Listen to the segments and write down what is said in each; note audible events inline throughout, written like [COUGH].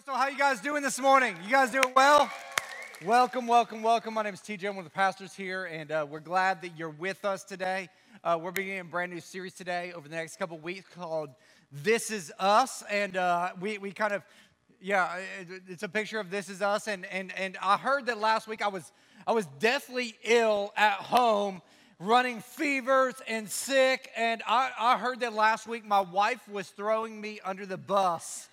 Coastal, how you guys doing this morning? You guys doing well? Welcome, welcome, welcome. My name is TJ. I'm one of the pastors here, and uh, we're glad that you're with us today. Uh, we're beginning a brand new series today over the next couple weeks called "This Is Us," and uh, we we kind of yeah, it's a picture of "This Is Us," and and and I heard that last week I was I was deathly ill at home running fevers and sick. And I, I heard that last week my wife was throwing me under the bus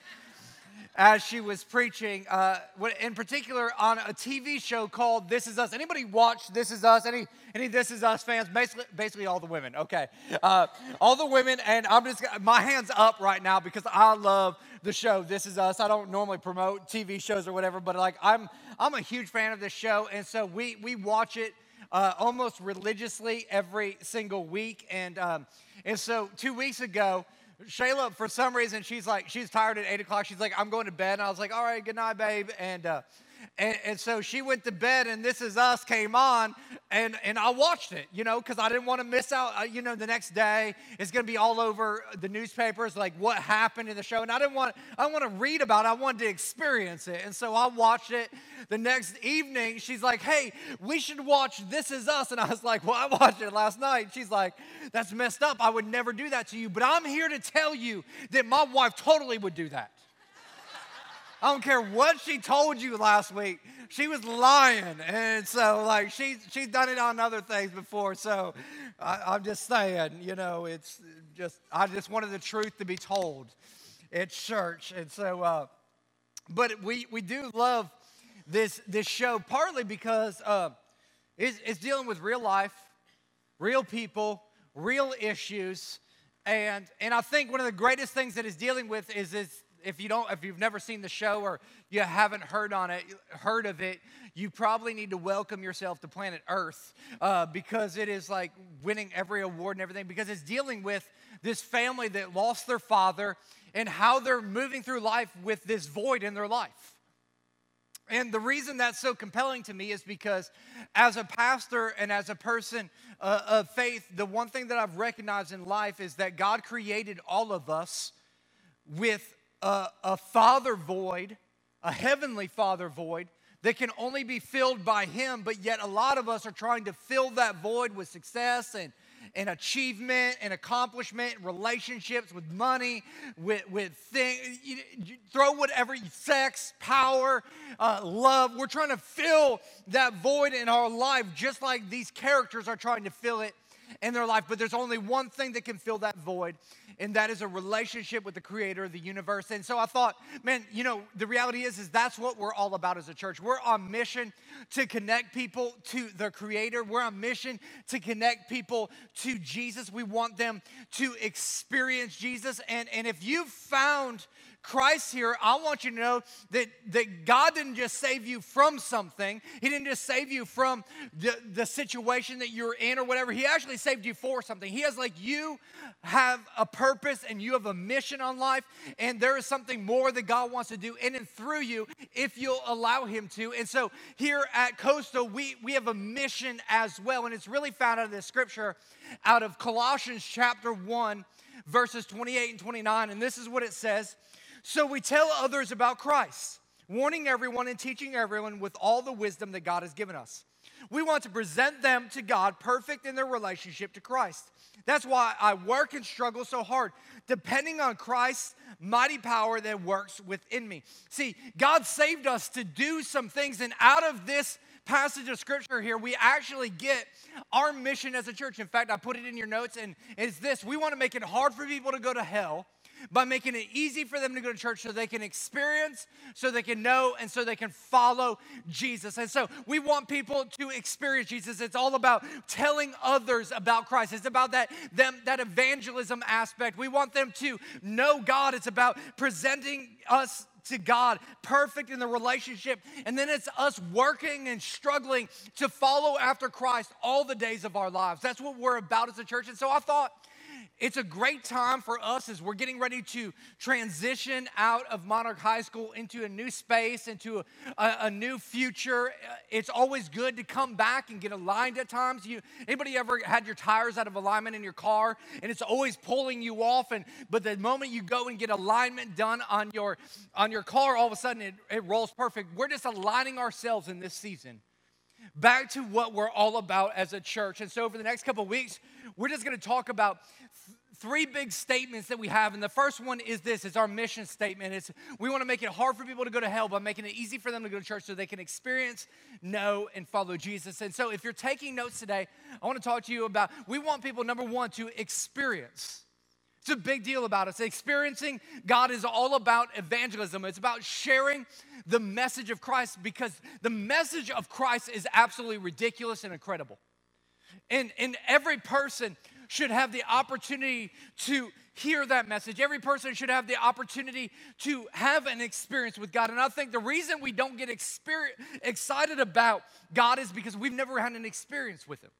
as she was preaching, uh, in particular on a TV show called This Is Us. Anybody watch This Is Us? Any any This Is Us fans? Basically, basically all the women. Okay, uh, all the women, and I'm just my hands up right now because I love the show This Is Us. I don't normally promote TV shows or whatever, but like I'm I'm a huge fan of this show, and so we we watch it uh, almost religiously every single week. And, um, and so two weeks ago, Shayla, for some reason, she's like, she's tired at eight o'clock. She's like, I'm going to bed. And I was like, all right, good night, babe. And, uh, and, and, so she went to bed, and This Is Us came on, and, and I watched it, you know, because I didn't want to miss out. Uh, you know, the next day it's going to be all over the newspapers, like what happened in the show. And I didn't want, I didn't want to read about it, I wanted to experience it. And so I watched it. The next evening, she's like, hey, we should watch This Is Us. And I was like, well, I watched it last night. She's like, that's messed up. I would never do that to you. But I'm here to tell you that my wife totally would do that. I don't care what she told you last week. She was lying. And so, like, she's, she's done it on other things before. So I, am just saying, you know, it's just, I just wanted the truth to be told at church. And so, uh, but we, we do love this, this show partly because uh, it's, it's dealing with real life, real people, real issues. And, and I think one of the greatest things that it's dealing with is, is if you don't if you've never seen the show or you haven't heard on it heard of it you probably need to welcome yourself to planet earth uh, because it is like winning every award and everything because it's dealing with this family that lost their father and how they're moving through life with this void in their life. And the reason that's so compelling to me is because, as a pastor and as a person uh, of faith, the one thing that I've recognized in life is that God created all of us with a, a father void, a heavenly father void that can only be filled by him, but yet a lot of us are trying to fill that void with success and, and achievement and accomplishment, relationships with money, with, with things, throw whatever, sex, power, uh, love. We're trying to fill that void in our life just like these characters are trying to fill it in their life. But there's only one thing that can fill that void, and that is a relationship with the creator of the universe. And so I thought, man, you know, the reality is is that's what we're all about as a church. We're on mission to connect people to the creator. We're on mission to connect people to Jesus. We want them to experience Jesus. And and if you've found Christ here, I want you to know that, that God didn't just save you from something. He didn't just save you from the, the situation that you're in or whatever. He actually saved you for something. He has like you have a purpose and you have a mission on life, and there is something more that God wants to do in and through you if you'll allow Him to. And so here at Coastal, we, we have a mission as well, and it's really found out of this scripture out of Colossians chapter 1, verses 28 and 29. And this is what it says. So we tell others about Christ, warning everyone and teaching everyone with all the wisdom that God has given us. We want to present them to God perfect in their relationship to Christ. That's why I work and struggle so hard, depending on Christ's mighty power that works within me. See, God saved us to do some things, and out of this passage of scripture here, we actually get our mission as a church. In fact, I put it in your notes, and it's this we want to make it hard for people to go to hell by making it easy for them to go to church so they can experience, so they can know, and so they can follow Jesus. And so we want people to experience Jesus. It's all about telling others about Christ. It's about that, them, that evangelism aspect. We want them to know God. It's about presenting us to God, perfect in the relationship. And then it's us working and struggling to follow after Christ all the days of our lives. That's what we're about as a church. And so I thought, it's a great time for us as we're getting ready to transition out of Monarch High School into a new space, into a, a, a, new future. It's always good to come back and get aligned at times. You, anybody ever had your tires out of alignment in your car and it's always pulling you off? And but the moment you go and get alignment done on your on your car, all of a sudden it, it rolls perfect. We're just aligning ourselves in this season back to what we're all about as a church. And so, over the next couple weeks, we're just going to talk about th- three big statements that we have. And the first one is this it's our mission statement. It's we want to make it hard for people to go to hell by making it easy for them to go to church so they can experience, know, and follow Jesus. And so, if you're taking notes today, I want to talk to you about we want people, number one, to experience. It's a big deal about us. Experiencing God is all about evangelism. It's about sharing the message of Christ because the message of Christ is absolutely ridiculous and incredible. And, and every person should have the opportunity to hear that message. Every person should have the opportunity to have an experience with God. And I think the reason we don't get excited about God is because we've never had an experience with Him.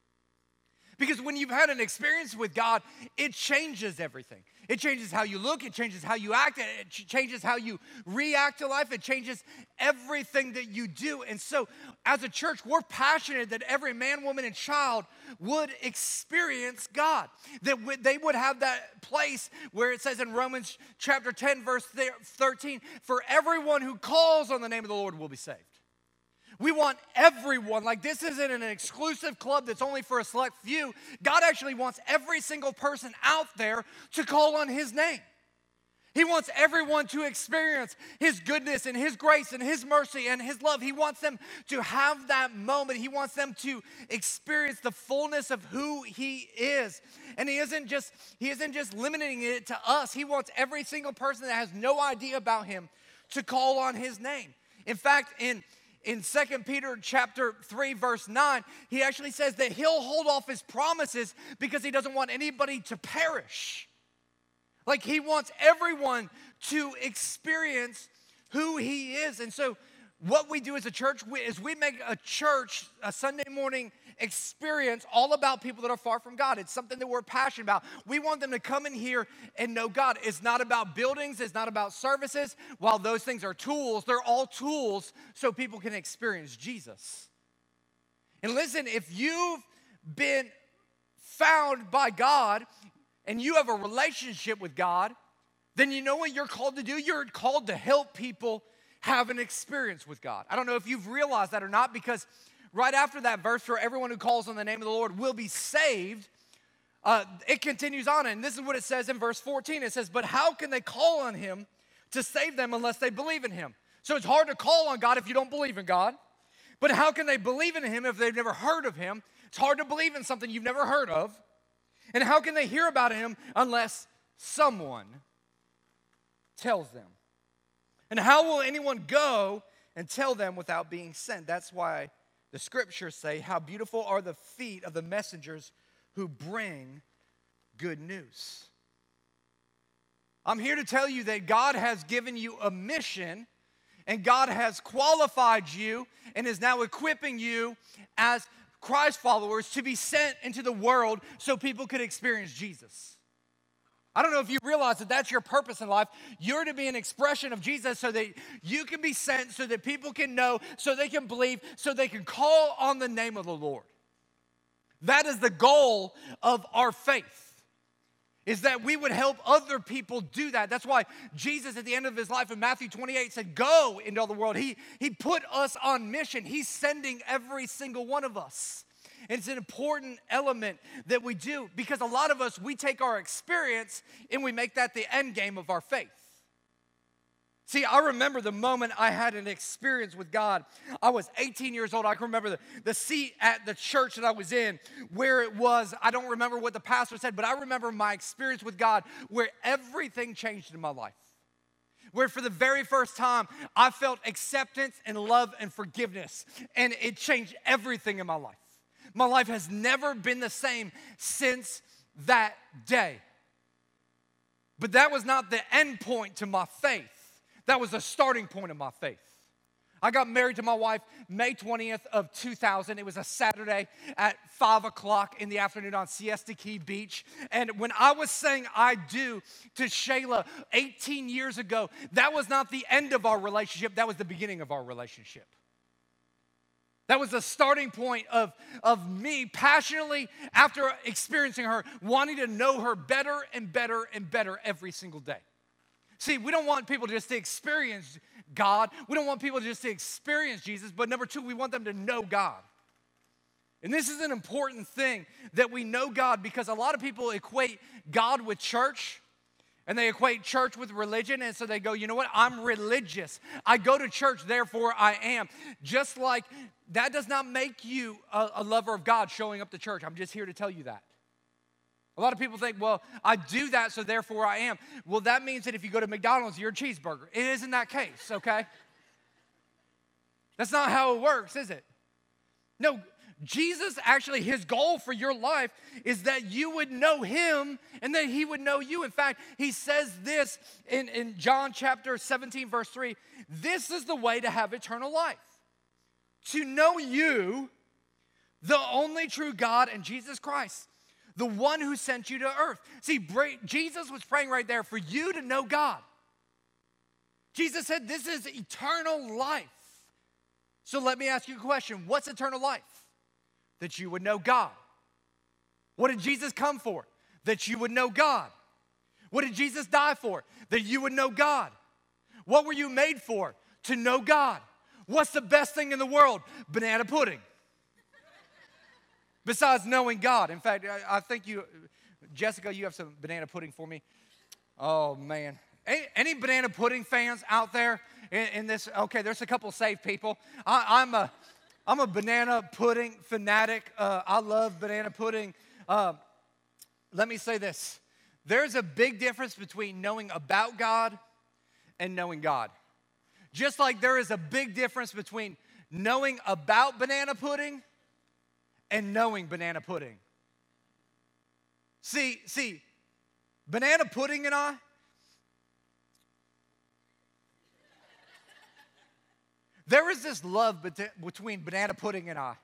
Because when you've had an experience with God, it changes everything. It changes how you look, it changes how you act, it changes how you react to life, it changes everything that you do. And so, as a church, we're passionate that every man, woman, and child would experience God. That they would have that place where it says in Romans chapter 10, verse 13, for everyone who calls on the name of the Lord will be saved. We want everyone, like this isn't an exclusive club that's only for a select few. God actually wants every single person out there to call on His name. He wants everyone to experience His goodness and His grace and His mercy and His love. He wants them to have that moment. He wants them to experience the fullness of who He is. And He isn't just He isn't just limiting it to us. He wants every single person that has no idea about Him to call on His name. In fact, in in Second Peter chapter 3 verse 9, he actually says that he'll hold off his promises because he doesn't want anybody to perish. Like he wants everyone to experience who he is. And so what we do as a church is we make a church a Sunday morning experience all about people that are far from God. It's something that we're passionate about. We want them to come in here and know God. It's not about buildings, it's not about services. While those things are tools, they're all tools so people can experience Jesus. And listen, if you've been found by God and you have a relationship with God, then you know what you're called to do? You're called to help people have an experience with God. I don't know if you've realized that or not because right after that verse, for everyone who calls on the name of the Lord will be saved, uh, it continues on. And this is what it says in verse 14 it says, But how can they call on him to save them unless they believe in him? So it's hard to call on God if you don't believe in God. But how can they believe in him if they've never heard of him? It's hard to believe in something you've never heard of. And how can they hear about him unless someone tells them? And how will anyone go and tell them without being sent? That's why the scriptures say, How beautiful are the feet of the messengers who bring good news. I'm here to tell you that God has given you a mission and God has qualified you and is now equipping you as Christ followers to be sent into the world so people could experience Jesus. I don't know if you realize that that's your purpose in life. You're to be an expression of Jesus so that you can be sent, so that people can know, so they can believe, so they can call on the name of the Lord. That is the goal of our faith. Is that we would help other people do that. That's why Jesus, at the end of his life in Matthew 28, said, Go into all the world. He, he put us on mission. He's sending every single one of us. It's an important element that we do because a lot of us, we take our experience and we make that the end game of our faith. See, I remember the moment I had an experience with God. I was 18 years old. I can remember the, the seat at the church that I was in, where it was. I don't remember what the pastor said, but I remember my experience with God where everything changed in my life. Where for the very first time, I felt acceptance and love and forgiveness, and it changed everything in my life. My life has never been the same since that day. But that was not the end point to my faith. That was the starting point of my faith. I got married to my wife May 20th of 2000. It was a Saturday at 5 o'clock in the afternoon on Siesta Key Beach. And when I was saying I do to Shayla 18 years ago, that was not the end of our relationship, that was the beginning of our relationship. That was the starting point of, of me passionately, after experiencing her, wanting to know her better and better and better every single day. See, we don't want people just to experience God. We don't want people just to experience Jesus, but number two, we want them to know God. And this is an important thing that we know God because a lot of people equate God with church and they equate church with religion. And so they go, you know what? I'm religious. I go to church, therefore I am. Just like that does not make you a, a lover of God showing up to church. I'm just here to tell you that. A lot of people think, well, I do that, so therefore I am. Well, that means that if you go to McDonald's, you're a cheeseburger. It isn't that case, okay? That's not how it works, is it? No, Jesus actually, his goal for your life is that you would know him and that he would know you. In fact, he says this in, in John chapter 17, verse 3 this is the way to have eternal life to know you, the only true God, and Jesus Christ the one who sent you to earth. See, Jesus was praying right there for you to know God. Jesus said, This is eternal life. So let me ask you a question What's eternal life? That you would know God. What did Jesus come for? That you would know God. What did Jesus die for? That you would know God. What were you made for? To know God. What's the best thing in the world? Banana pudding besides knowing God. In fact, I, I think you, Jessica, you have some banana pudding for me. Oh, man. Any, any banana pudding fans out there in, in, this? Okay, there's a couple saved people. I, am a, I'm a banana pudding fanatic. Uh, I love banana pudding. Uh, let me say this there's a big difference between knowing about God and knowing God. Just like there is a big difference between knowing about banana pudding and knowing banana pudding. See, see, banana pudding and I, there is this love between banana pudding and I.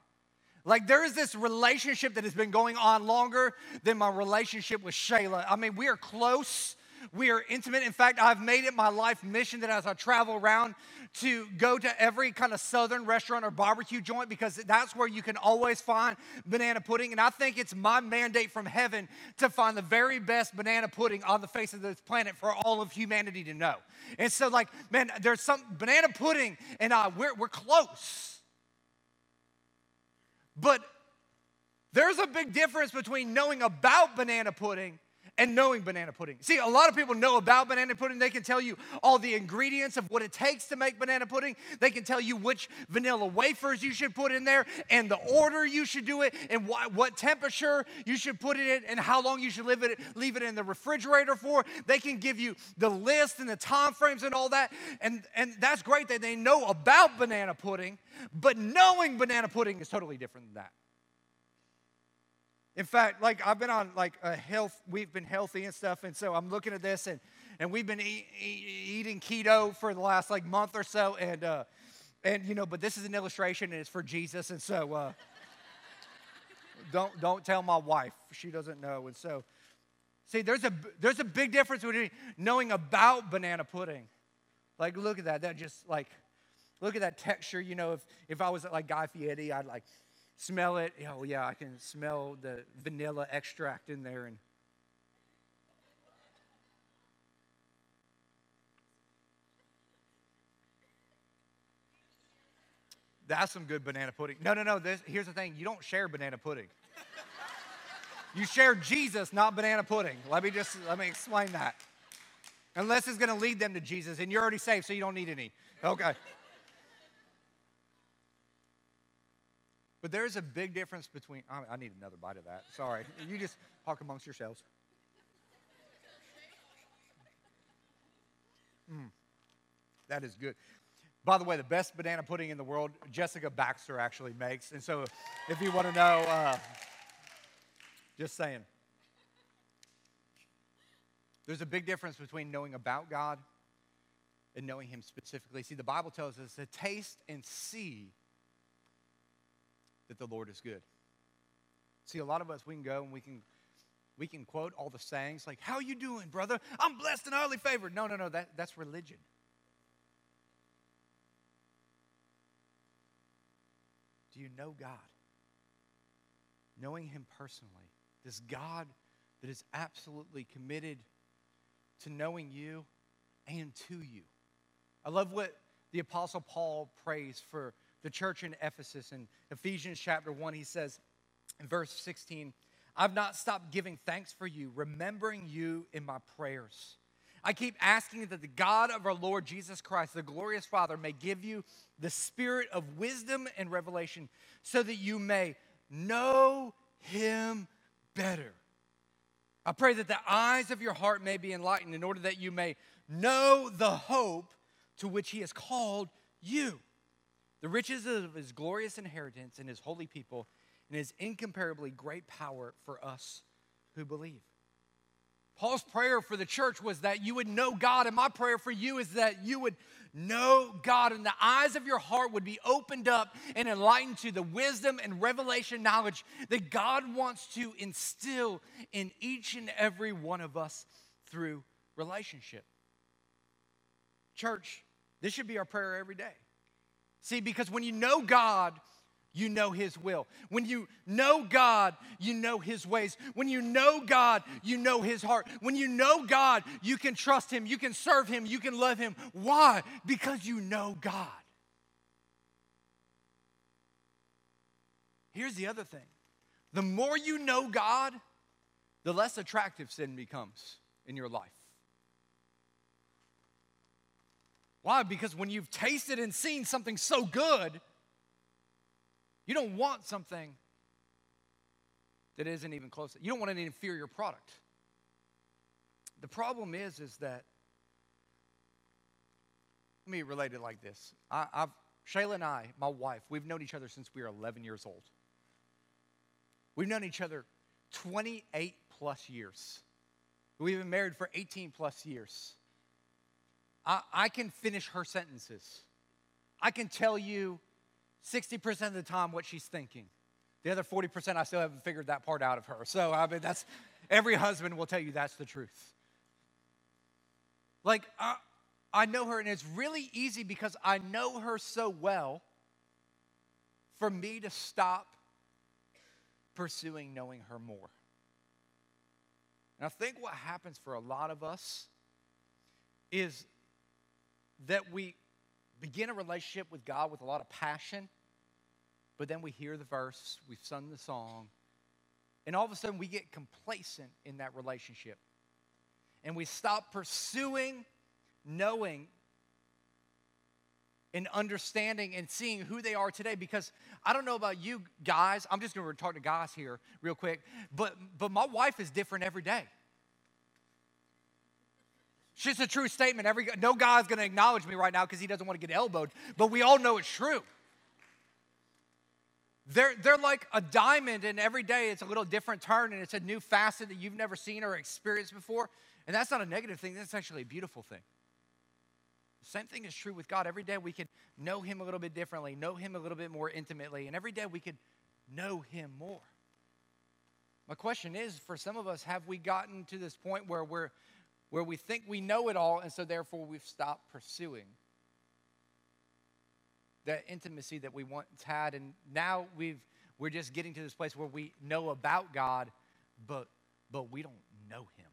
Like there is this relationship that has been going on longer than my relationship with Shayla. I mean, we are close. We are intimate. In fact, I've made it my life mission that as I travel around to go to every kind of southern restaurant or barbecue joint because that's where you can always find banana pudding. And I think it's my mandate from heaven to find the very best banana pudding on the face of this planet for all of humanity to know. And so, like, man, there's some banana pudding, and I, we're, we're close. But there's a big difference between knowing about banana pudding and knowing banana pudding. See, a lot of people know about banana pudding. They can tell you all the ingredients of what it takes to make banana pudding. They can tell you which vanilla wafers you should put in there and the order you should do it and what, what temperature you should put it in and how long you should leave it, leave it in the refrigerator for. They can give you the list and the time frames and all that. And, and that's great that they know about banana pudding, but knowing banana pudding is totally different than that. In fact, like I've been on like a health, we've been healthy and stuff, and so I'm looking at this and and we've been eat, eat, eating keto for the last like month or so, and uh, and you know, but this is an illustration and it's for Jesus, and so uh, [LAUGHS] don't don't tell my wife, she doesn't know, and so see, there's a there's a big difference between knowing about banana pudding, like look at that, that just like look at that texture, you know, if if I was like Guy Fieri, I'd like smell it. Oh, yeah, I can smell the vanilla extract in there. And that's some good banana pudding. No, no, no. This, here's the thing you don't share banana pudding. you share Jesus, not banana pudding. Let me just let me explain that. Unless it's going to lead them to Jesus, and you're already saved, so you don't need any. Okay. But there's a big difference between, I, I need another bite of that. Sorry. You just talk amongst yourselves. Mm, that is good. By the way, the best banana pudding in the world, Jessica Baxter actually makes. And so if you want to know, uh, just saying. There's a big difference between knowing about God and knowing Him specifically. See, the Bible tells us to taste and see that the Lord is good. See, a lot of us, we can go and we can we can quote all the sayings like, How are you doing, brother? I'm blessed and highly favored. No, no, no, that, that's religion. Do you know God? Knowing Him personally. This God that is absolutely committed to knowing you and to you. I love what the Apostle Paul prays for the church in Ephesus. In Ephesians chapter 1, he says in verse 16, I've not stopped giving thanks for you, remembering you in my prayers. I keep asking that the God of our Lord Jesus Christ, the glorious Father, may give you the spirit of wisdom and revelation so that you may know him better. I pray that the eyes of your heart may be enlightened in order that you may know the hope to which he has called you, the riches of his glorious inheritance in his holy people and his incomparably great power for us who believe. Paul's prayer for the church was that you would know God, and my prayer for you is that you would know God, and the eyes of your heart would be opened up and enlightened to the wisdom and revelation knowledge that God wants to instill in each and every one of us through relationship. Church, this should be our prayer every day. See, because when you know God, you know His will. When you know God, you know His ways. When you know God, you know His heart. When you know God, you can trust Him, you can serve Him, you can love Him. Why? Because you know God. Here's the other thing the more you know God, the less attractive sin becomes in your life. Why? Because when you've tasted and seen something so good, you don't want something that isn't even close. You don't want an inferior product. The problem is, is that, let me relate it like this. I, have Shayla and I, my wife, we've known each other since we were 11 years old. We've known each other 28 plus years. We've been married for 18 plus years. I, I can finish her sentences. I can tell you 60% of the time what she's thinking. The other 40%, I still haven't figured that part out of her. So, I mean, that's every husband will tell you that's the truth. Like, I, I know her, and it's really easy because I know her so well for me to stop pursuing knowing her more. And I think what happens for a lot of us is that we begin a relationship with God with a lot of passion, but then we hear the verse, we've sung the song, and all of a sudden we get complacent in that relationship. And we stop pursuing knowing and understanding and seeing who they are today because I don't know about you guys, I'm just to talk to guys here real quick, but but my wife is different every day. It's just a true statement. Every, no guy's going to acknowledge me right now because he doesn't want to get elbowed, but we all know it's true. They're, they're like a diamond, and every day it's a little different turn, and it's a new facet that you've never seen or experienced before. And that's not a negative thing, that's actually a beautiful thing. Same thing is true with God. Every day we can know Him a little bit differently, know Him a little bit more intimately, and every day we could know Him more. My question is for some of us, have we gotten to this point where we're where we think we know it all, and so therefore we've stopped pursuing that intimacy that we once had. And now we've, we're just getting to this place where we know about God, but, but we don't know Him.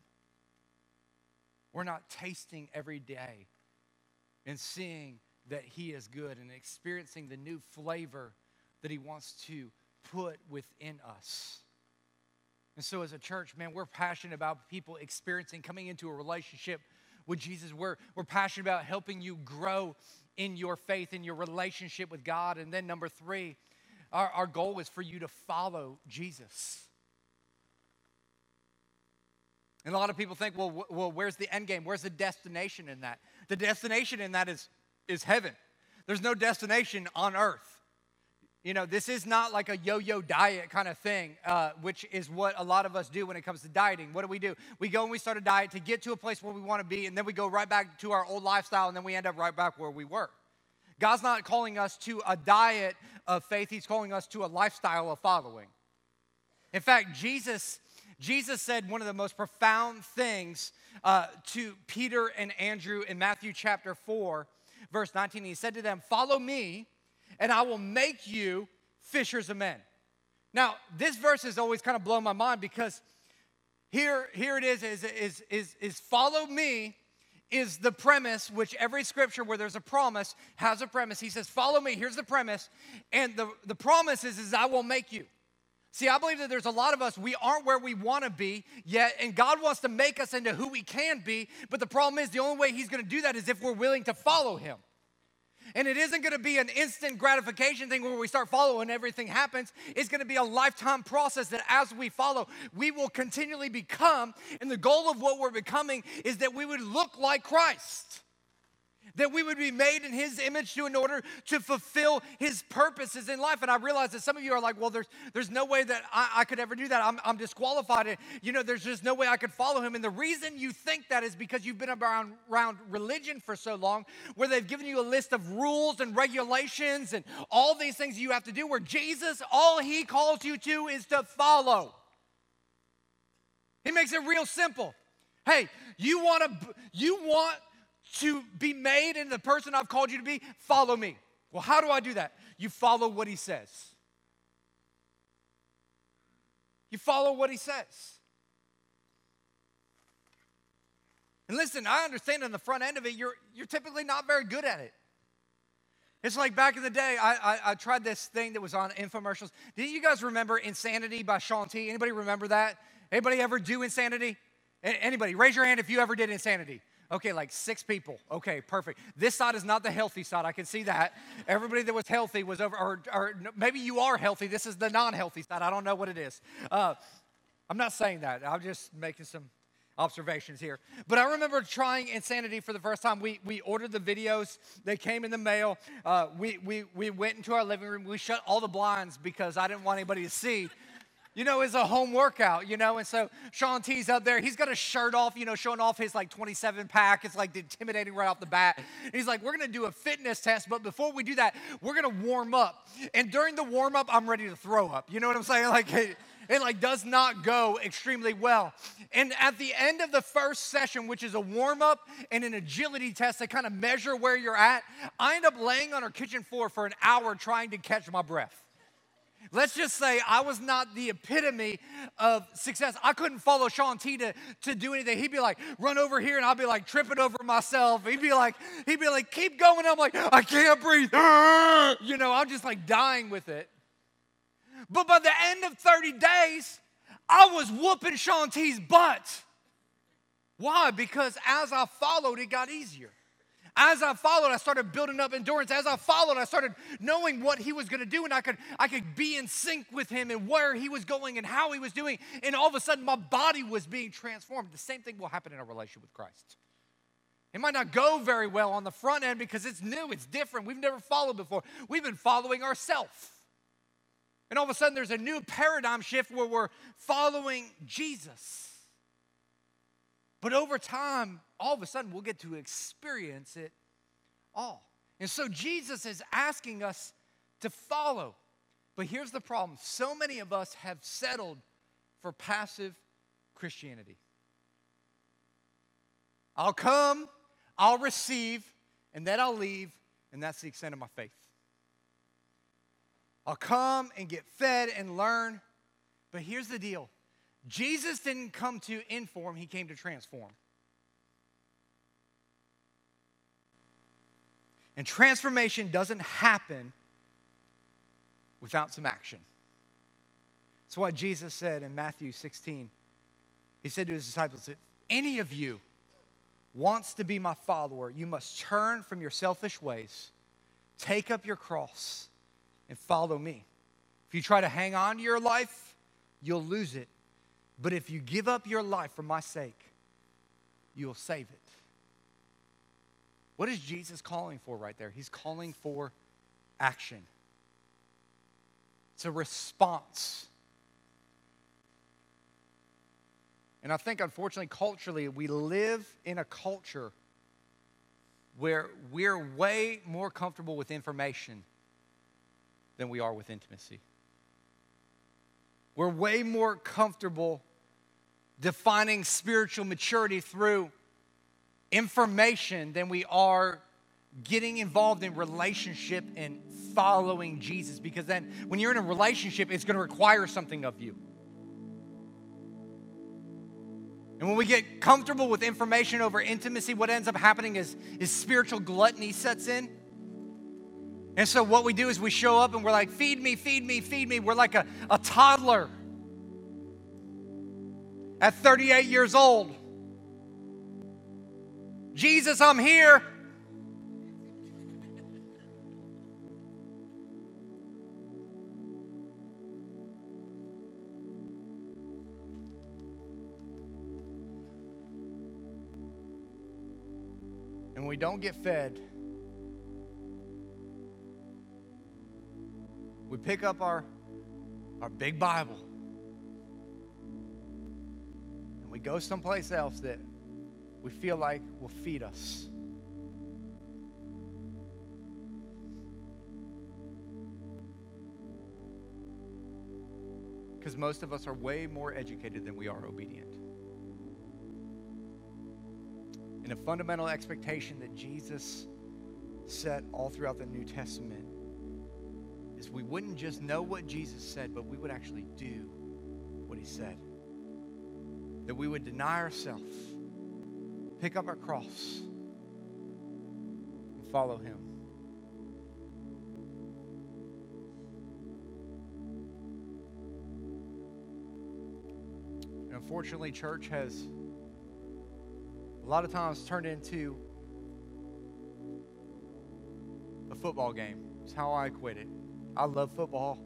We're not tasting every day and seeing that He is good and experiencing the new flavor that He wants to put within us. And so, as a church, man, we're passionate about people experiencing, coming into a relationship with Jesus. We're, we're passionate about helping you grow in your faith, in your relationship with God. And then, number three, our, our goal is for you to follow Jesus. And a lot of people think, well, well, where's the end game? Where's the destination in that? The destination in that is, is heaven. There's no destination on earth. You know, this is not like a yo yo diet kind of thing, uh, which is what a lot of us do when it comes to dieting. What do we do? We go and we start a diet to get to a place where we want to be, and then we go right back to our old lifestyle, and then we end up right back where we were. God's not calling us to a diet of faith, He's calling us to a lifestyle of following. In fact, Jesus, Jesus said one of the most profound things uh, to Peter and Andrew in Matthew chapter 4, verse 19. He said to them, Follow me and I will make you fishers of men. Now, this verse has always kind of blown my mind because here, here it is, is, is, is, is follow me is the premise, which every scripture where there's a promise has a premise. He says, follow me, here's the premise. And the, the promise is, is I will make you. See, I believe that there's a lot of us, we aren't where we want to be yet, and God wants to make us into who we can be. But the problem is, the only way He's going to do that is if we're willing to follow Him. And it isn't going to be an instant gratification thing where we start following everything happens. It's going to be a lifetime process that as we follow, we will continually become. And the goal of what we're becoming is that we would look like Christ that we would be made in his image to in order to fulfill his purposes in life. And i realize that some of you are like well there's, there's no way that I, I could ever do that. I'm, I'm disqualified. And, you know there's just no way i could follow him. And the reason you think that is because you've been around, around religion for so long where they've given you a list of rules and regulations and all these things you have to do where jesus all he calls you to is to follow. He makes it real simple. Hey you want to you want to be made into the person I've called you to be, follow me. Well, how do I do that? You follow what he says. You follow what he says. And listen, I understand on the front end of it, you're, you're typically not very good at it. It's like back in the day, I, I, I, tried this thing that was on infomercials. Did you guys remember Insanity by Shaun T? Anybody remember that? Anybody ever do Insanity? Anybody? Raise your hand if you ever did Insanity. Okay, like six people. Okay, perfect. This side is not the healthy side. I can see that. Everybody that was healthy was over, or, or maybe you are healthy. This is the non healthy side. I don't know what it is. Uh, I'm not saying that. I'm just making some observations here. But I remember trying Insanity for the first time. We, we ordered the videos, they came in the mail. Uh, we, we, we went into our living room, we shut all the blinds because I didn't want anybody to see you know, is a home workout, you know? And so Shaun T's up there. He's got a shirt off, you know, showing off his like 27 pack. It's like intimidating right off the bat. And he's like, we're gonna do a fitness test, but before we do that, we're gonna warm up. And during the warm up, I'm ready to throw up. You know what I'm saying? [LAUGHS] Like, it, it like does not go extremely well. And at the end of the first session, which is a warm up and an agility test to kind of measure where you're at, I end up laying on our kitchen floor for an hour trying to catch my breath. Let's just say I was not the epitome of success. I couldn't follow Shaun T to, to do anything. He'd be like, run over here, and I'll be like tripping over myself. He'd be like, he'd be like, keep going. I'm like, I can't breathe. [LAUGHS] You know, I'm just like dying with it. But by the end of 30 days, I was whooping Shaun T's butt. Why? Because as I followed, it got easier. As I followed, I started building up endurance. As I followed, I started knowing what he was going to do, and I could, I could be in sync with him and where he was going and how he was doing. And all of a sudden, my body was being transformed. The same thing will happen in our relationship with Christ. It might not go very well on the front end because it's new, it's different. We've never followed before. We've been following ourselves. And all of a sudden, there's a new paradigm shift where we're following Jesus. But over time, all of a sudden, we'll get to experience it all. And so Jesus is asking us to follow. But here's the problem so many of us have settled for passive Christianity. I'll come, I'll receive, and then I'll leave, and that's the extent of my faith. I'll come and get fed and learn, but here's the deal Jesus didn't come to inform, he came to transform. And transformation doesn't happen without some action. That's why Jesus said in Matthew 16, he said to his disciples, if any of you wants to be my follower, you must turn from your selfish ways, take up your cross, and follow me. If you try to hang on to your life, you'll lose it. But if you give up your life for my sake, you'll save it. What is Jesus calling for right there? He's calling for action. it's a response. And I think, unfortunately, culturally, we live in a culture where we're way more comfortable with information than we are with intimacy. We're way more comfortable defining spiritual maturity through information than we are getting involved in relationship and following Jesus because then when you're in a relationship, it's going to require something of you. And when we get comfortable with information over intimacy, what ends up happening is, is spiritual gluttony sets in. And so what we do is we show up and we're like, feed me, feed me, feed me. We're like a, a toddler at 38 years old. Jesus, I'm here. and we don't get fed, we pick up our, our big Bible go someplace else that we feel like will feed us. Because most of us are way more educated than we are obedient. and a fundamental expectation that Jesus set all throughout the New Testament is we wouldn't just know what Jesus said, but we would actually do what he said. That we would deny ourselves, pick up our cross, and follow him. And unfortunately, church has a lot of times turned into a football game. It's how I quit it. I love football,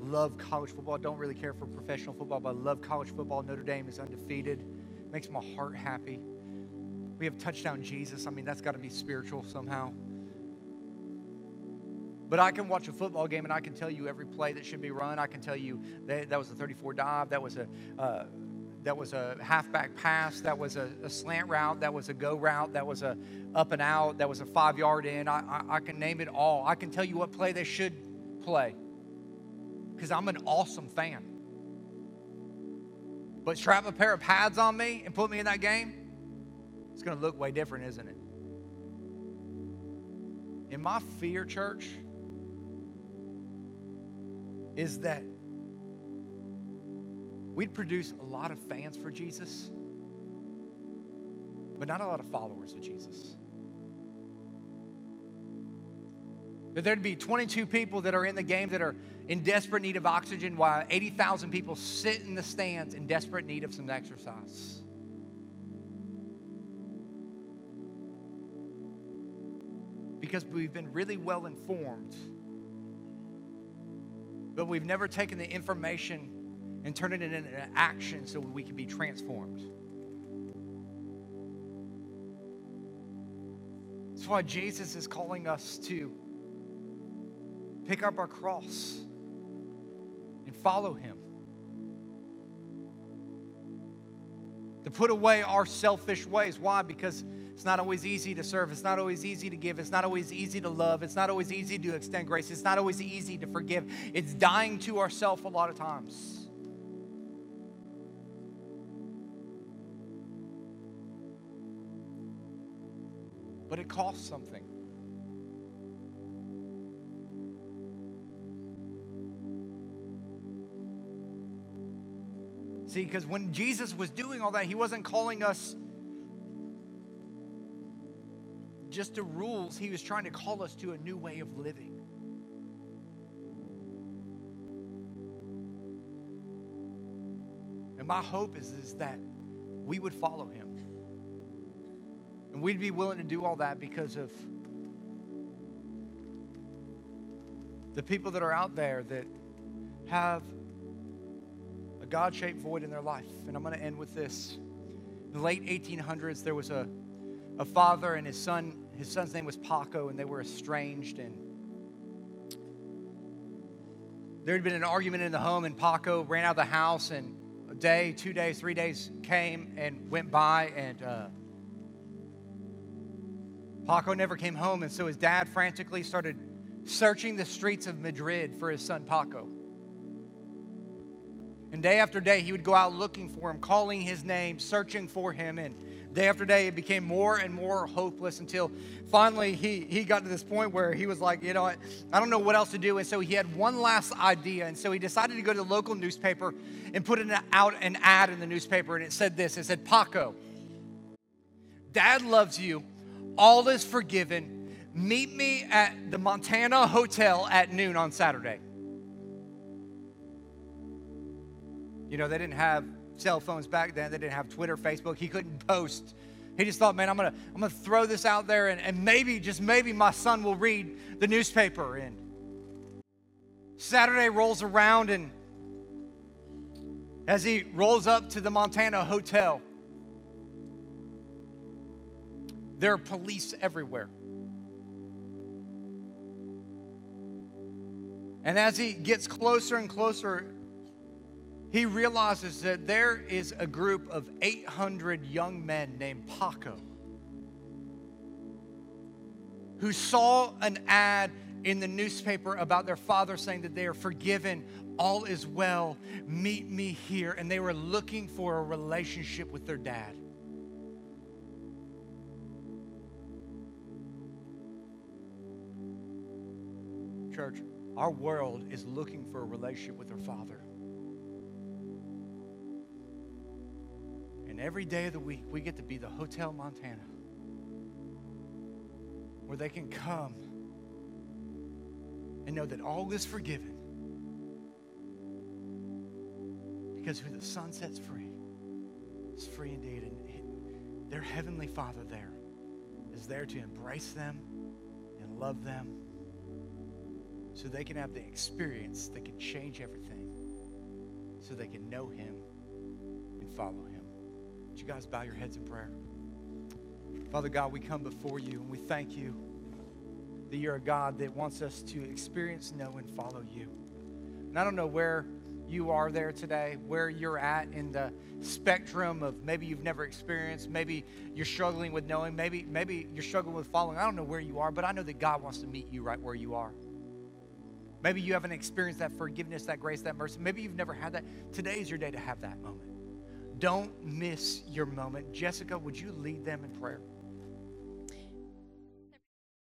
love college football. I don't really care for professional football, but I love college football. Notre Dame is undefeated. Makes my heart happy. We have touchdown Jesus. I mean, that's got to be spiritual somehow. But I can watch a football game and I can tell you every play that should be run. I can tell you that, that was a 34 dive. That was a uh, that was a halfback pass, that was a, a, slant route, that was a go route, that was a up and out, that was a five yard in. I, I, I can name it all. I can tell you what play they should play because I'm an awesome fan. But strap a pair of pads on me and put me in that game, it's going to look way different, isn't it? In my fear, church, is that we'd produce a lot of fans for Jesus, but not a lot of followers of Jesus. That there'd be 22 people that are in the game that are in desperate need of oxygen, while 80,000 people sit in the stands in desperate need of some exercise. Because we've been really well informed, but we've never taken the information and turned it into action so we can be transformed. That's why Jesus is calling us to pick up our cross and follow him. To put away our selfish ways. Why? Because it's not always easy to serve. It's not always easy to give. It's not always easy to love. It's not always easy to extend grace. It's not always easy to forgive. It's dying to ourselves a lot of times. but it costs something. See, because when Jesus was doing all that, he wasn't calling us just to rules, he was trying to call us to a new way of living. And my hope is, is that we would follow him. And we'd be willing to do all that because of the people that are out there that have God shaped void in their life. And I'm going to end with this. In the late 1800s, there was a, a father and his son. His son's name was Paco, and they were estranged. And there had been an argument in the home, and Paco ran out of the house, and a day, two days, three days came and went by, and uh, Paco never came home, and so his dad frantically started searching the streets of Madrid for his son Paco. And day after day, he would go out looking for him, calling his name, searching for him. And day after day, it became more and more hopeless until finally he, he got to this point where he was like, you know, I, I don't know what else to do. And so he had one last idea. And so he decided to go to the local newspaper and put an, out an ad in the newspaper. And it said this it said, Paco, dad loves you, all is forgiven. Meet me at the Montana Hotel at noon on Saturday. You know, they didn't have cell phones back then. They didn't have Twitter, Facebook. He couldn't post. He just thought, man, I'm gonna, I'm gonna throw this out there and, and maybe, just maybe my son will read the newspaper. And Saturday rolls around and as he rolls up to the Montana hotel, there are police everywhere. And as he gets closer and closer he realizes that there is a group of 800 young men named Paco who saw an ad in the newspaper about their father saying that they are forgiven, all is well, meet me here. And they were looking for a relationship with their dad. Church, our world is looking for a relationship with their father. And every day of the week, we get to be the Hotel Montana where they can come and know that all is forgiven. Because who the Son sets free is free indeed. And their Heavenly Father there is there to embrace them and love them so they can have the experience that can change everything, so they can know Him and follow Him. Would you guys bow your heads in prayer? Father God, we come before you and we thank you that you're a God that wants us to experience, know, and follow you. And I don't know where you are there today, where you're at in the spectrum of maybe you've never experienced, maybe you're struggling with knowing, maybe, maybe you're struggling with following. I don't know where you are, but I know that God wants to meet you right where you are. Maybe you haven't experienced that forgiveness, that grace, that mercy. Maybe you've never had that. Today is your day to have that moment. Don't miss your moment. Jessica, would you lead them in prayer?